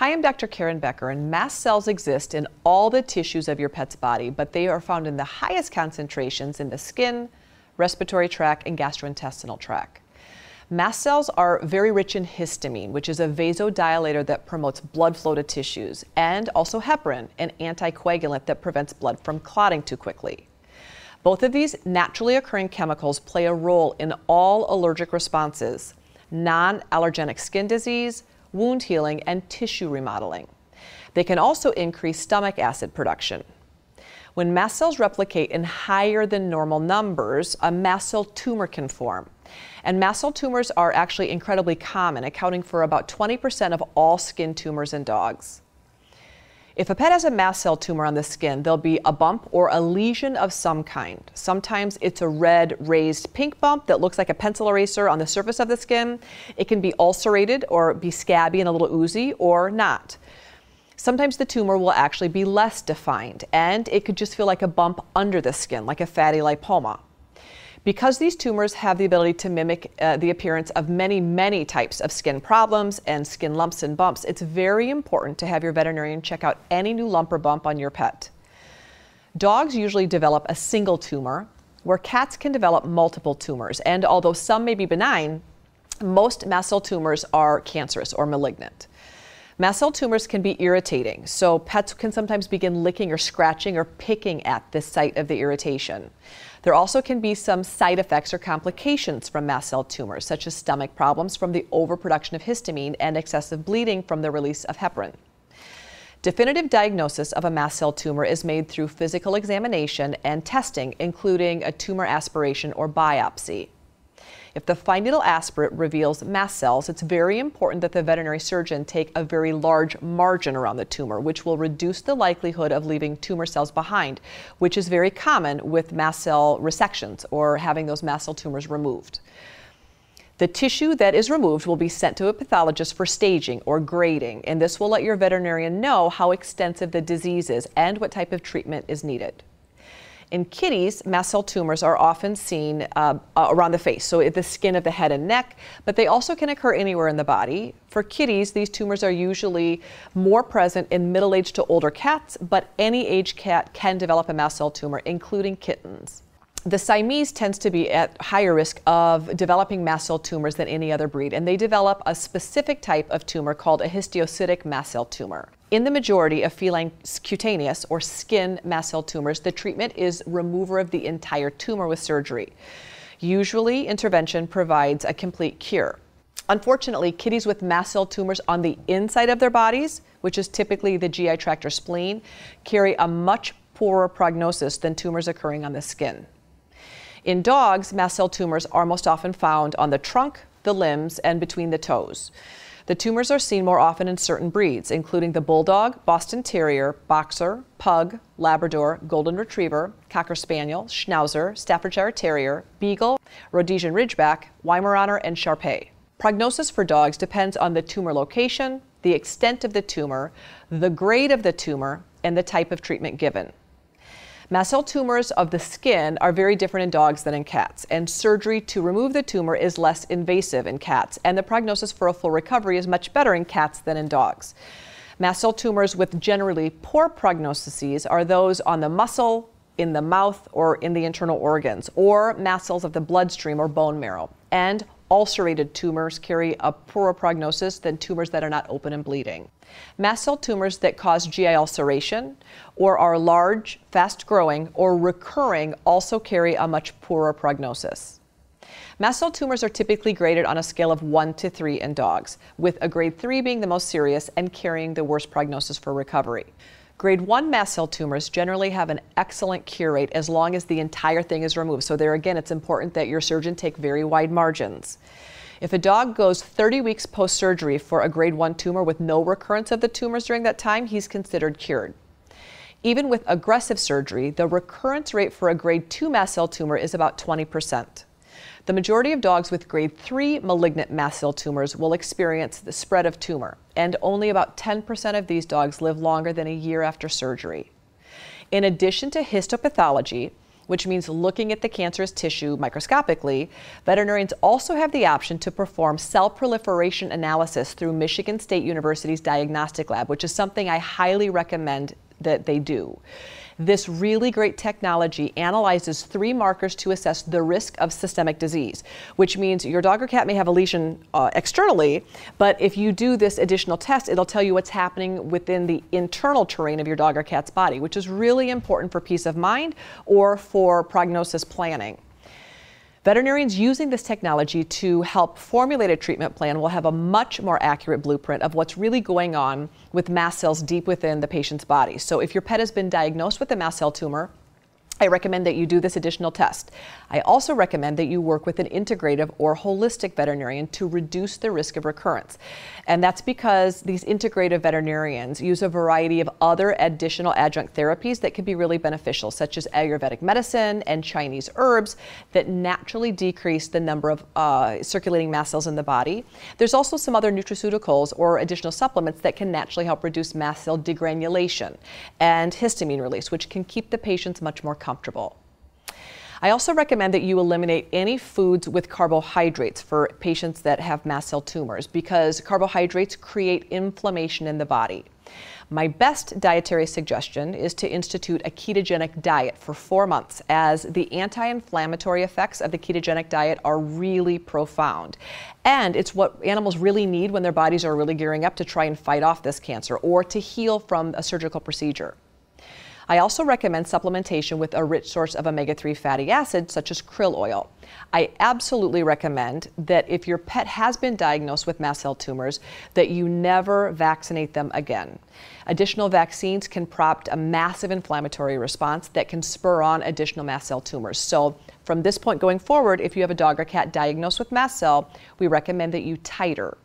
Hi, I'm Dr. Karen Becker, and mast cells exist in all the tissues of your pet's body, but they are found in the highest concentrations in the skin, respiratory tract, and gastrointestinal tract. Mast cells are very rich in histamine, which is a vasodilator that promotes blood flow to tissues, and also heparin, an anticoagulant that prevents blood from clotting too quickly. Both of these naturally occurring chemicals play a role in all allergic responses, non allergenic skin disease, wound healing, and tissue remodeling. They can also increase stomach acid production. When mast cells replicate in higher than normal numbers, a mast cell tumor can form. And mast cell tumors are actually incredibly common, accounting for about 20% of all skin tumors in dogs. If a pet has a mast cell tumor on the skin, there'll be a bump or a lesion of some kind. Sometimes it's a red raised pink bump that looks like a pencil eraser on the surface of the skin. It can be ulcerated or be scabby and a little oozy or not. Sometimes the tumor will actually be less defined and it could just feel like a bump under the skin, like a fatty lipoma. Because these tumors have the ability to mimic uh, the appearance of many, many types of skin problems and skin lumps and bumps, it's very important to have your veterinarian check out any new lump or bump on your pet. Dogs usually develop a single tumor, where cats can develop multiple tumors. And although some may be benign, most mast cell tumors are cancerous or malignant. Mast cell tumors can be irritating, so pets can sometimes begin licking or scratching or picking at the site of the irritation. There also can be some side effects or complications from mast cell tumors, such as stomach problems from the overproduction of histamine and excessive bleeding from the release of heparin. Definitive diagnosis of a mast cell tumor is made through physical examination and testing, including a tumor aspiration or biopsy. If the fine needle aspirate reveals mast cells, it's very important that the veterinary surgeon take a very large margin around the tumor, which will reduce the likelihood of leaving tumor cells behind, which is very common with mast cell resections or having those mast cell tumors removed. The tissue that is removed will be sent to a pathologist for staging or grading, and this will let your veterinarian know how extensive the disease is and what type of treatment is needed. In kitties, mast cell tumors are often seen uh, uh, around the face, so the skin of the head and neck, but they also can occur anywhere in the body. For kitties, these tumors are usually more present in middle aged to older cats, but any age cat can develop a mast cell tumor, including kittens the Siamese tends to be at higher risk of developing mast cell tumors than any other breed, and they develop a specific type of tumor called a histiocytic mast cell tumor. In the majority of feline cutaneous or skin mast cell tumors, the treatment is removal of the entire tumor with surgery. Usually, intervention provides a complete cure. Unfortunately, kitties with mast cell tumors on the inside of their bodies, which is typically the GI tract or spleen, carry a much poorer prognosis than tumors occurring on the skin. In dogs, mast cell tumors are most often found on the trunk, the limbs, and between the toes. The tumors are seen more often in certain breeds, including the Bulldog, Boston Terrier, Boxer, Pug, Labrador, Golden Retriever, Cocker Spaniel, Schnauzer, Staffordshire Terrier, Beagle, Rhodesian Ridgeback, Weimaraner, and Shar Pei. Prognosis for dogs depends on the tumor location, the extent of the tumor, the grade of the tumor, and the type of treatment given. Mast cell tumors of the skin are very different in dogs than in cats, and surgery to remove the tumor is less invasive in cats, and the prognosis for a full recovery is much better in cats than in dogs. Mast cell tumors with generally poor prognoses are those on the muscle, in the mouth, or in the internal organs, or mast cells of the bloodstream or bone marrow. And ulcerated tumors carry a poorer prognosis than tumors that are not open and bleeding. Mast cell tumors that cause GI ulceration or are large, fast growing, or recurring also carry a much poorer prognosis. Mast cell tumors are typically graded on a scale of 1 to 3 in dogs, with a grade 3 being the most serious and carrying the worst prognosis for recovery. Grade 1 mast cell tumors generally have an excellent cure rate as long as the entire thing is removed. So, there again, it's important that your surgeon take very wide margins. If a dog goes 30 weeks post surgery for a grade 1 tumor with no recurrence of the tumors during that time, he's considered cured. Even with aggressive surgery, the recurrence rate for a grade 2 mast cell tumor is about 20 percent. The majority of dogs with grade 3 malignant mast cell tumors will experience the spread of tumor, and only about 10% of these dogs live longer than a year after surgery. In addition to histopathology, which means looking at the cancerous tissue microscopically, veterinarians also have the option to perform cell proliferation analysis through Michigan State University's diagnostic lab, which is something I highly recommend that they do. This really great technology analyzes three markers to assess the risk of systemic disease, which means your dog or cat may have a lesion uh, externally, but if you do this additional test, it'll tell you what's happening within the internal terrain of your dog or cat's body, which is really important for peace of mind or for prognosis planning. Veterinarians using this technology to help formulate a treatment plan will have a much more accurate blueprint of what's really going on with mast cells deep within the patient's body. So if your pet has been diagnosed with a mast cell tumor, I recommend that you do this additional test. I also recommend that you work with an integrative or holistic veterinarian to reduce the risk of recurrence. And that's because these integrative veterinarians use a variety of other additional adjunct therapies that can be really beneficial, such as Ayurvedic medicine and Chinese herbs that naturally decrease the number of uh, circulating mast cells in the body. There's also some other nutraceuticals or additional supplements that can naturally help reduce mast cell degranulation and histamine release, which can keep the patients much more comfortable I also recommend that you eliminate any foods with carbohydrates for patients that have mast cell tumors because carbohydrates create inflammation in the body. My best dietary suggestion is to institute a ketogenic diet for four months, as the anti inflammatory effects of the ketogenic diet are really profound. And it's what animals really need when their bodies are really gearing up to try and fight off this cancer or to heal from a surgical procedure. I also recommend supplementation with a rich source of omega 3 fatty acids, such as krill oil. I absolutely recommend that if your pet has been diagnosed with mast cell tumors, that you never vaccinate them again. Additional vaccines can prompt a massive inflammatory response that can spur on additional mast cell tumors. So, from this point going forward, if you have a dog or cat diagnosed with mast cell, we recommend that you titer